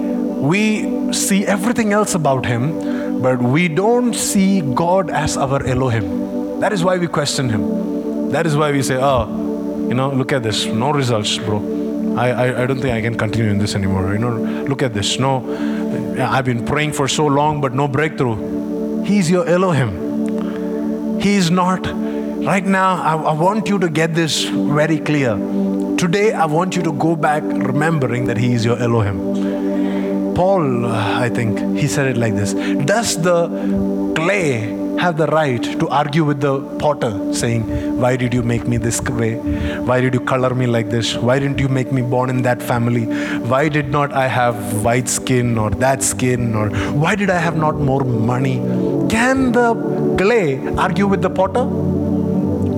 we see everything else about him, but we don't see God as our Elohim. That is why we question him. That is why we say, oh, you know, look at this, no results, bro. I, I, I don't think I can continue in this anymore. You know, look at this. No, I've been praying for so long, but no breakthrough. He's your Elohim. He's not. Right now, I, I want you to get this very clear. Today, I want you to go back remembering that He is your Elohim. Paul, I think, he said it like this Does the clay have the right to argue with the potter, saying, Why did you make me this way? Why did you color me like this? Why didn't you make me born in that family? Why did not I have white skin or that skin? Or why did I have not more money? Can the clay argue with the potter?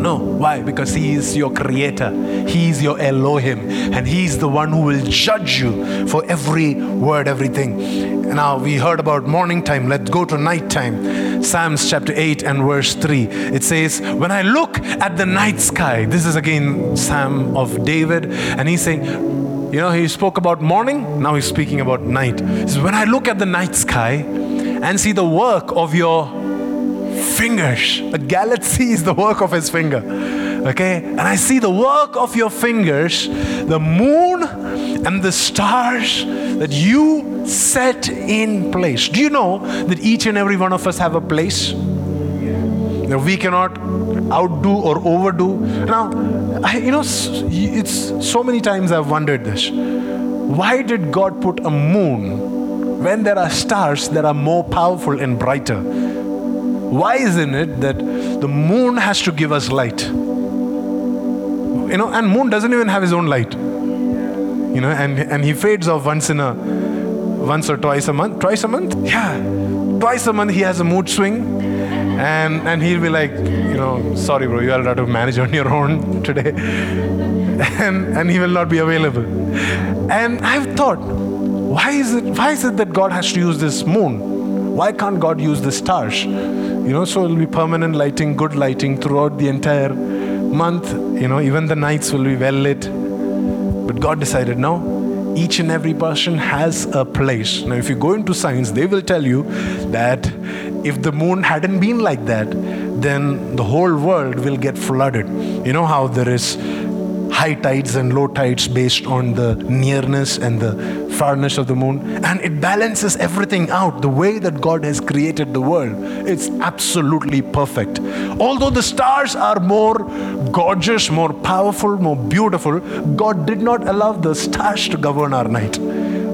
No. Why? Because He is your creator. He is your Elohim. And He is the one who will judge you for every word, everything. Now, we heard about morning time. Let's go to night time. Psalms chapter 8 and verse 3. It says, When I look at the night sky, this is again Psalm of David, and he's saying, you know, he spoke about morning, now he's speaking about night. He says, when I look at the night sky and see the work of your fingers. A galaxy is the work of his finger. Okay? And I see the work of your fingers, the moon and the stars that you set in place. Do you know that each and every one of us have a place? That we cannot outdo or overdo. Now, I, you know, it's so many times I've wondered this. Why did God put a moon when there are stars that are more powerful and brighter? Why isn't it that the moon has to give us light? You know, and moon doesn't even have his own light. You know, and, and he fades off once in a once or twice a month. Twice a month? Yeah. Twice a month he has a mood swing. And and he'll be like, you know, sorry bro, you are have to manage on your own today. and and he will not be available. And I've thought, why is it why is it that God has to use this moon? Why can't God use the stars? You know, so it'll be permanent lighting, good lighting throughout the entire month. You know, even the nights will be well lit. But God decided, no, each and every person has a place. Now, if you go into science, they will tell you that if the moon hadn't been like that, then the whole world will get flooded. You know how there is high tides and low tides based on the nearness and the farness of the moon. And it balances everything out the way that God has created the world. It's absolutely perfect. Although the stars are more gorgeous, more powerful, more beautiful, God did not allow the stars to govern our night.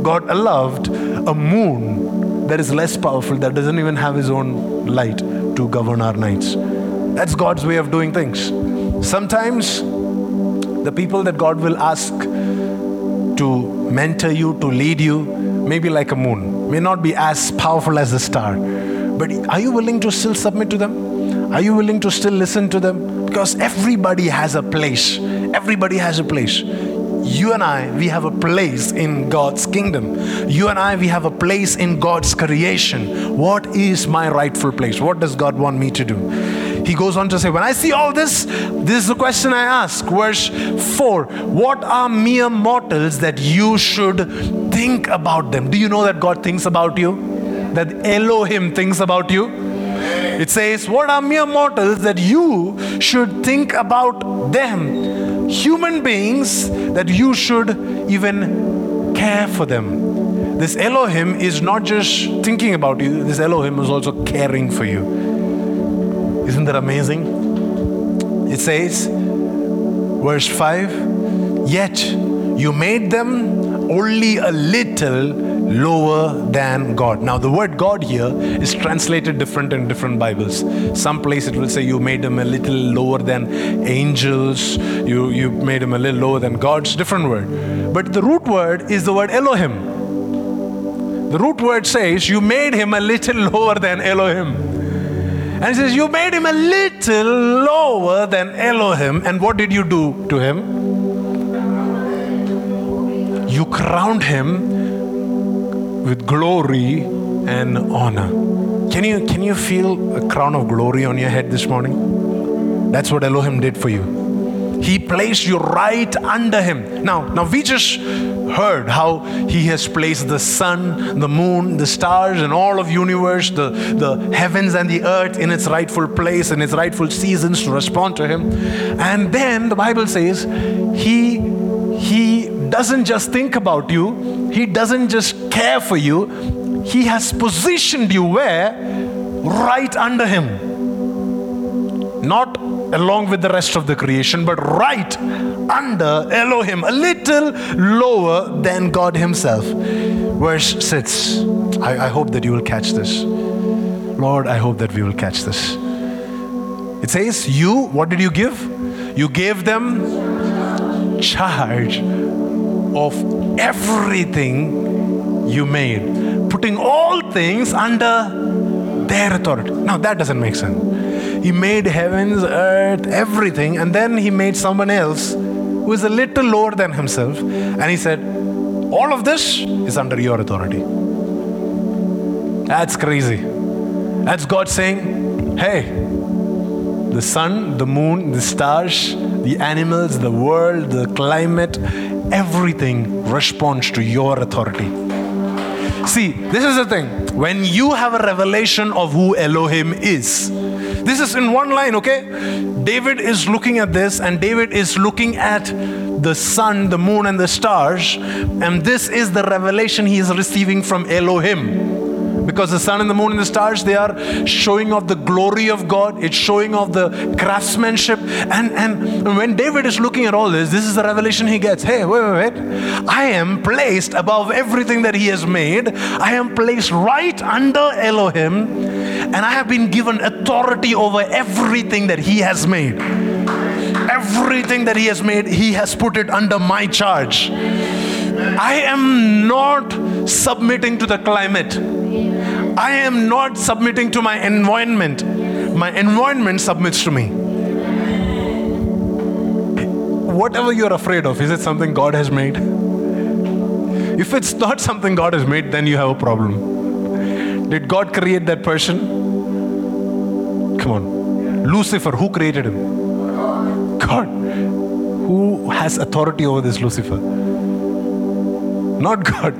God allowed a moon that is less powerful, that doesn't even have his own light to govern our nights. That's God's way of doing things. Sometimes the people that God will ask to mentor you, to lead you, maybe like a moon, may not be as powerful as a star. But are you willing to still submit to them? Are you willing to still listen to them? Because everybody has a place. Everybody has a place. You and I, we have a place in God's kingdom. You and I, we have a place in God's creation. What is my rightful place? What does God want me to do? He goes on to say, When I see all this, this is the question I ask. Verse 4 What are mere mortals that you should think about them? Do you know that God thinks about you? That Elohim thinks about you? It says, What are mere mortals that you should think about them? Human beings that you should even care for them. This Elohim is not just thinking about you, this Elohim is also caring for you. Isn't that amazing? It says, verse 5 Yet you made them only a little lower than God. Now, the word God here is translated different in different Bibles. Some place it will say you made them a little lower than angels, you, you made them a little lower than God's different word. But the root word is the word Elohim. The root word says you made him a little lower than Elohim. And he says, You made him a little lower than Elohim. And what did you do to him? You crowned him with glory and honor. Can you, can you feel a crown of glory on your head this morning? That's what Elohim did for you. He placed you right under him. Now, now we just heard how he has placed the sun, the moon, the stars, and all of universe, the, the heavens and the earth in its rightful place and its rightful seasons to respond to him. And then the Bible says he he doesn't just think about you, he doesn't just care for you, he has positioned you where? Right under him. Not along with the rest of the creation, but right under Elohim, a little lower than God Himself. Verse 6. I, I hope that you will catch this. Lord, I hope that we will catch this. It says, You, what did you give? You gave them charge of everything you made, putting all things under their authority. Now, that doesn't make sense. He made heavens, earth, everything, and then he made someone else who is a little lower than himself. And he said, All of this is under your authority. That's crazy. That's God saying, Hey, the sun, the moon, the stars, the animals, the world, the climate, everything responds to your authority. See, this is the thing. When you have a revelation of who Elohim is, this is in one line, okay? David is looking at this, and David is looking at the sun, the moon, and the stars, and this is the revelation he is receiving from Elohim. Because the sun and the moon and the stars they are showing off the glory of god it's showing off the craftsmanship and and when david is looking at all this this is the revelation he gets. Hey wait wait wait. I am placed above everything that he has made. I am placed right under elohim and I have been given authority over everything that He has made. Everything that He has made, He has put it under my charge. I am not submitting to the climate. I am not submitting to my environment. My environment submits to me. Whatever you're afraid of, is it something God has made? If it's not something God has made, then you have a problem. Did God create that person? Come on. Lucifer, who created him? God. Who has authority over this Lucifer? Not God.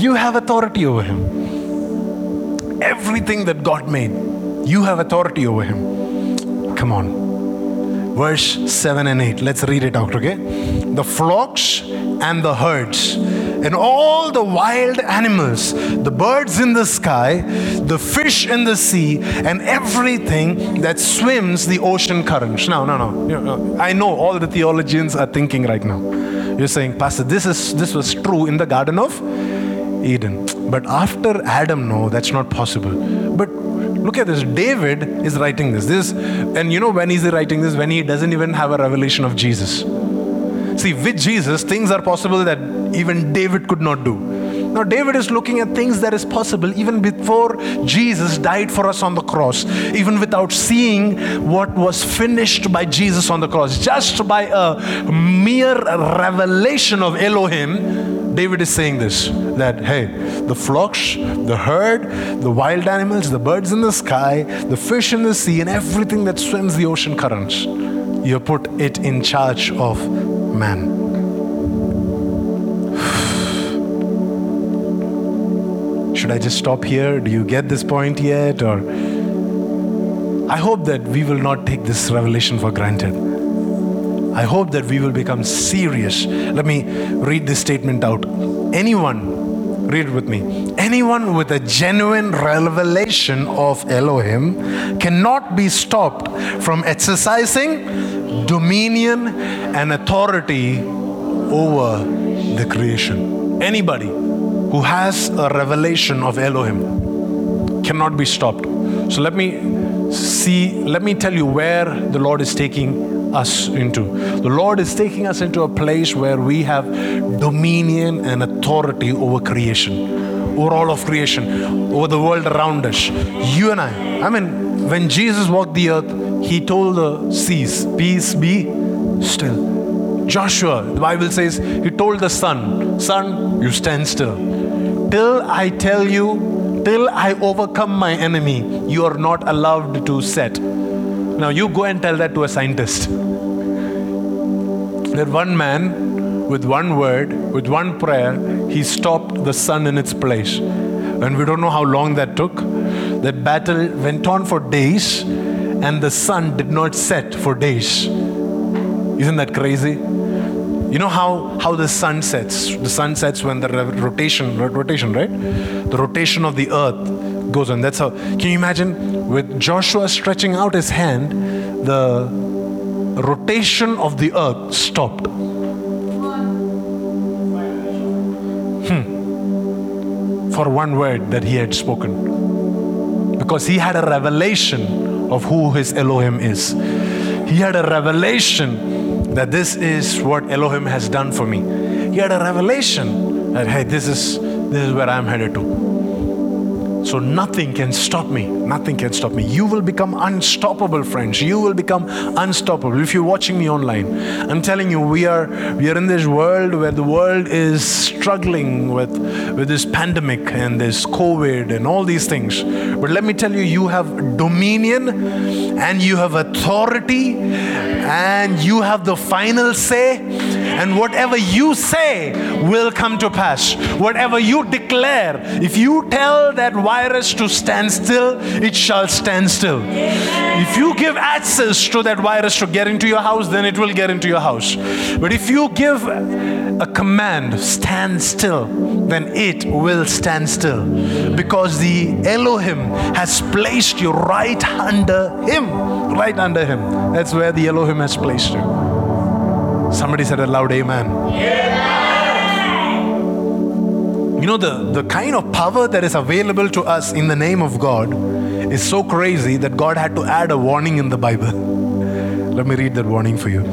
you have authority over him. Everything that God made, you have authority over him. Come on. Verse 7 and 8. Let's read it out, okay? The flocks and the herds and all the wild animals, the birds in the sky, the fish in the sea, and everything that swims the ocean currents. No, no, no. Uh, I know all the theologians are thinking right now. You're saying, Pastor, this is this was true in the Garden of Eden. But after Adam, no, that's not possible. But look at this. David is writing this. This, and you know when he's writing this? When he doesn't even have a revelation of Jesus. See, with Jesus, things are possible that even David could not do. Now, David is looking at things that is possible even before Jesus died for us on the cross, even without seeing what was finished by Jesus on the cross. Just by a mere revelation of Elohim, David is saying this that, hey, the flocks, the herd, the wild animals, the birds in the sky, the fish in the sea, and everything that swims the ocean currents, you put it in charge of man. Should I just stop here? Do you get this point yet? Or I hope that we will not take this revelation for granted. I hope that we will become serious. Let me read this statement out. Anyone, read it with me. Anyone with a genuine revelation of Elohim cannot be stopped from exercising dominion and authority over the creation. Anybody who has a revelation of Elohim cannot be stopped. So let me see, let me tell you where the Lord is taking us into. The Lord is taking us into a place where we have dominion and authority over creation, over all of creation, over the world around us. You and I. I mean, when Jesus walked the earth, he told the seas, Peace be still. Joshua, the Bible says, he told the sun, Sun, you stand still. Till I tell you, till I overcome my enemy, you are not allowed to set. Now you go and tell that to a scientist. That one man, with one word, with one prayer, he stopped the sun in its place. And we don't know how long that took. That battle went on for days, and the sun did not set for days. Isn't that crazy? You know how, how the sun sets? The sun sets when the rotation, rotation, right? The rotation of the earth goes on. That's how. Can you imagine with Joshua stretching out his hand, the rotation of the earth stopped. Hmm. For one word that he had spoken. Because he had a revelation of who his Elohim is. He had a revelation that this is what Elohim has done for me. He had a revelation that, hey, this is, this is where I'm headed to. So nothing can stop me. Nothing can stop me. You will become unstoppable, friends. You will become unstoppable. If you're watching me online, I'm telling you, we are we are in this world where the world is struggling with, with this pandemic and this COVID and all these things. But let me tell you, you have dominion and you have authority and you have the final say and whatever you say will come to pass. Whatever you declare, if you tell that virus to stand still, it shall stand still. If you give access to that virus to get into your house, then it will get into your house. But if you give a command, stand still, then it will stand still. Because the Elohim has placed you right under Him. Right under Him. That's where the Elohim has placed you. Somebody said a loud amen. You know, the, the kind of power that is available to us in the name of God is so crazy that God had to add a warning in the Bible. Let me read that warning for you.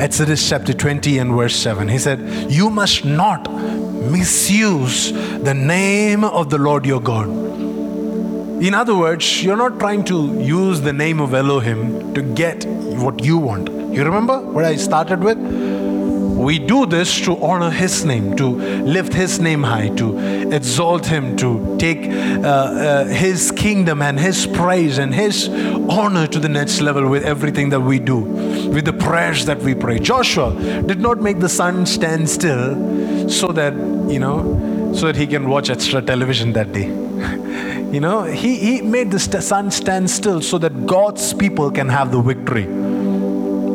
Exodus chapter 20 and verse 7. He said, You must not misuse the name of the Lord your God. In other words, you're not trying to use the name of Elohim to get what you want. You remember what I started with? We do this to honor His name, to lift His name high, to exalt Him, to take uh, uh, His kingdom and His praise and His honor to the next level with everything that we do, with the prayers that we pray. Joshua did not make the sun stand still so that, you know, so that he can watch extra television that day. you know, he, he made the sun stand still so that God's people can have the victory.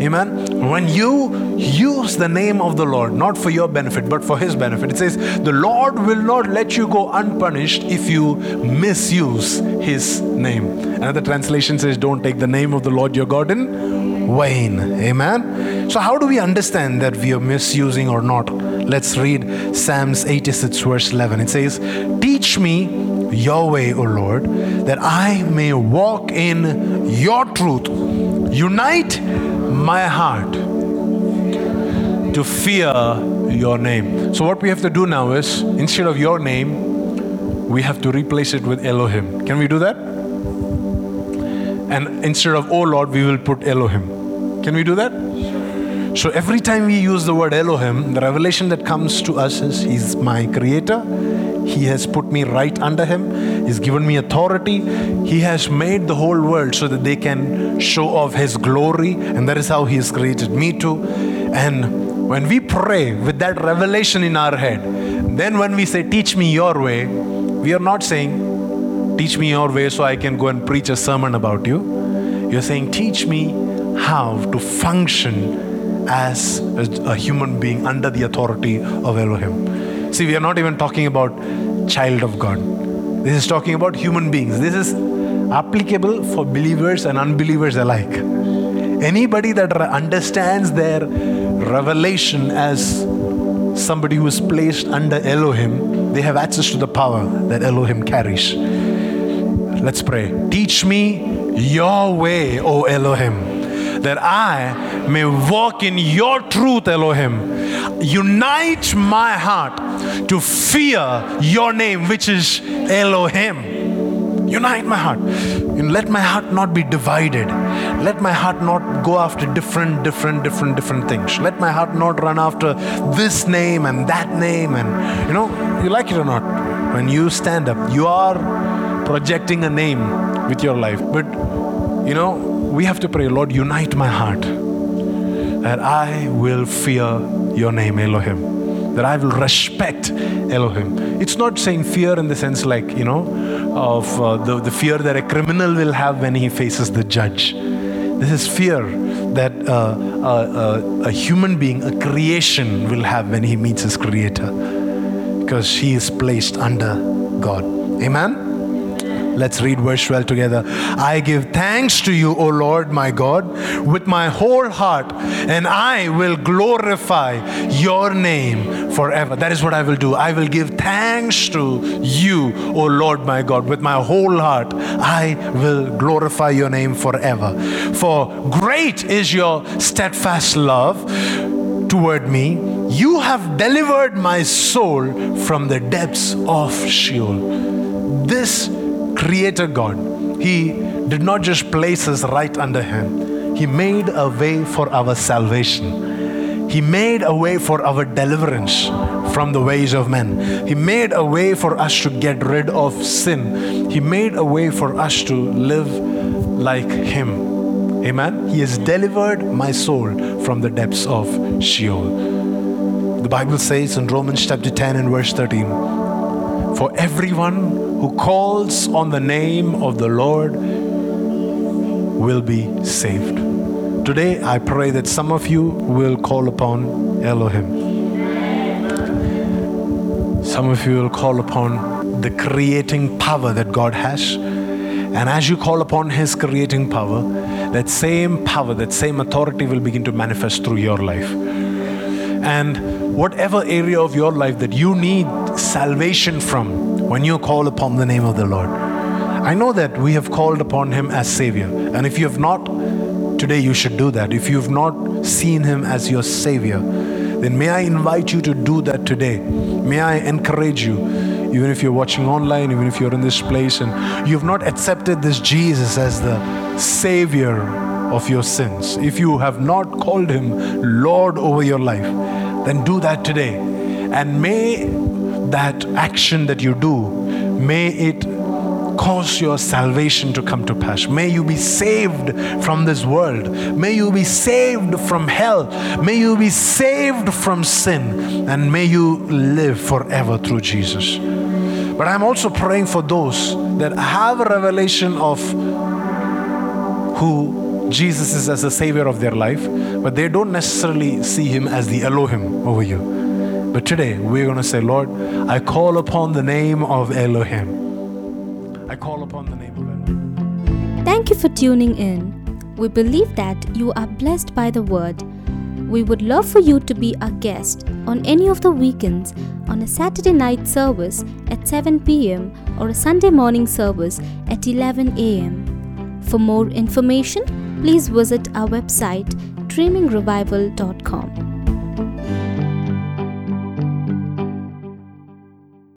Amen. When you use the name of the Lord, not for your benefit, but for His benefit, it says, The Lord will not let you go unpunished if you misuse His name. Another translation says, Don't take the name of the Lord your God in vain. Amen. So, how do we understand that we are misusing or not? Let's read Psalms 86, verse 11. It says, Teach me your way, O Lord, that I may walk in your truth. Unite my heart to fear your name. So, what we have to do now is instead of your name, we have to replace it with Elohim. Can we do that? And instead of, oh Lord, we will put Elohim. Can we do that? So every time we use the word Elohim, the revelation that comes to us is He's my creator, he has put me right under Him. He's given me authority. He has made the whole world so that they can show off His glory. And that is how He has created me too. And when we pray with that revelation in our head, then when we say, Teach me your way, we are not saying, Teach me your way so I can go and preach a sermon about you. You're saying, Teach me how to function as a, human being under the authority of Elohim. See, we are not even talking about child of God. This is talking about human beings. This is applicable for believers and unbelievers alike. Anybody that understands their revelation as somebody who is placed under Elohim, they have access to the power that Elohim carries. Let's pray. Teach me your way, O Elohim, that I may walk in your truth, Elohim. Unite my heart to fear your name, which is Elohim. Unite my heart. And let my heart not be divided. Let my heart not go after different, different, different, different things. Let my heart not run after this name and that name. And you know, you like it or not, when you stand up, you are projecting a name with your life. But you know, we have to pray, Lord, unite my heart that I will fear your name, Elohim. That I will respect Elohim. It's not saying fear in the sense like, you know, of uh, the, the fear that a criminal will have when he faces the judge. This is fear that uh, uh, a human being, a creation, will have when he meets his creator because he is placed under God. Amen. Let's read verse 12 together. I give thanks to you, O Lord my God, with my whole heart, and I will glorify your name forever. That is what I will do. I will give thanks to you, O Lord my God, with my whole heart. I will glorify your name forever. For great is your steadfast love toward me. You have delivered my soul from the depths of Sheol. This Creator God, He did not just place us right under Him, He made a way for our salvation. He made a way for our deliverance from the ways of men. He made a way for us to get rid of sin. He made a way for us to live like Him. Amen. He has delivered my soul from the depths of Sheol. The Bible says in Romans chapter 10 and verse 13 For everyone who calls on the name of the Lord will be saved. Today, I pray that some of you will call upon Elohim. Some of you will call upon the creating power that God has. And as you call upon His creating power, that same power, that same authority will begin to manifest through your life. And whatever area of your life that you need salvation from when you call upon the name of the Lord. I know that we have called upon Him as Savior. And if you have not, today you should do that. If you have not seen Him as your Savior, then may I invite you to do that today. May I encourage you, even if you're watching online, even if you're in this place and you've not accepted this Jesus as the Savior of your sins, if you have not called Him Lord over your life, then do that today. And may that action that you do, may it cause your salvation to come to pass. May you be saved from this world. May you be saved from hell. May you be saved from sin. And may you live forever through Jesus. But I'm also praying for those that have a revelation of who Jesus is as the Savior of their life, but they don't necessarily see Him as the Elohim over you. But today, we're going to say, Lord, I call upon the name of Elohim. I call upon the name of Elohim.
Thank you for tuning in. We believe that you are blessed by the word. We would love for you to be our guest on any of the weekends on a Saturday night service at 7 pm or a Sunday morning service at 11 am. For more information, please visit our website dreamingrevival.com.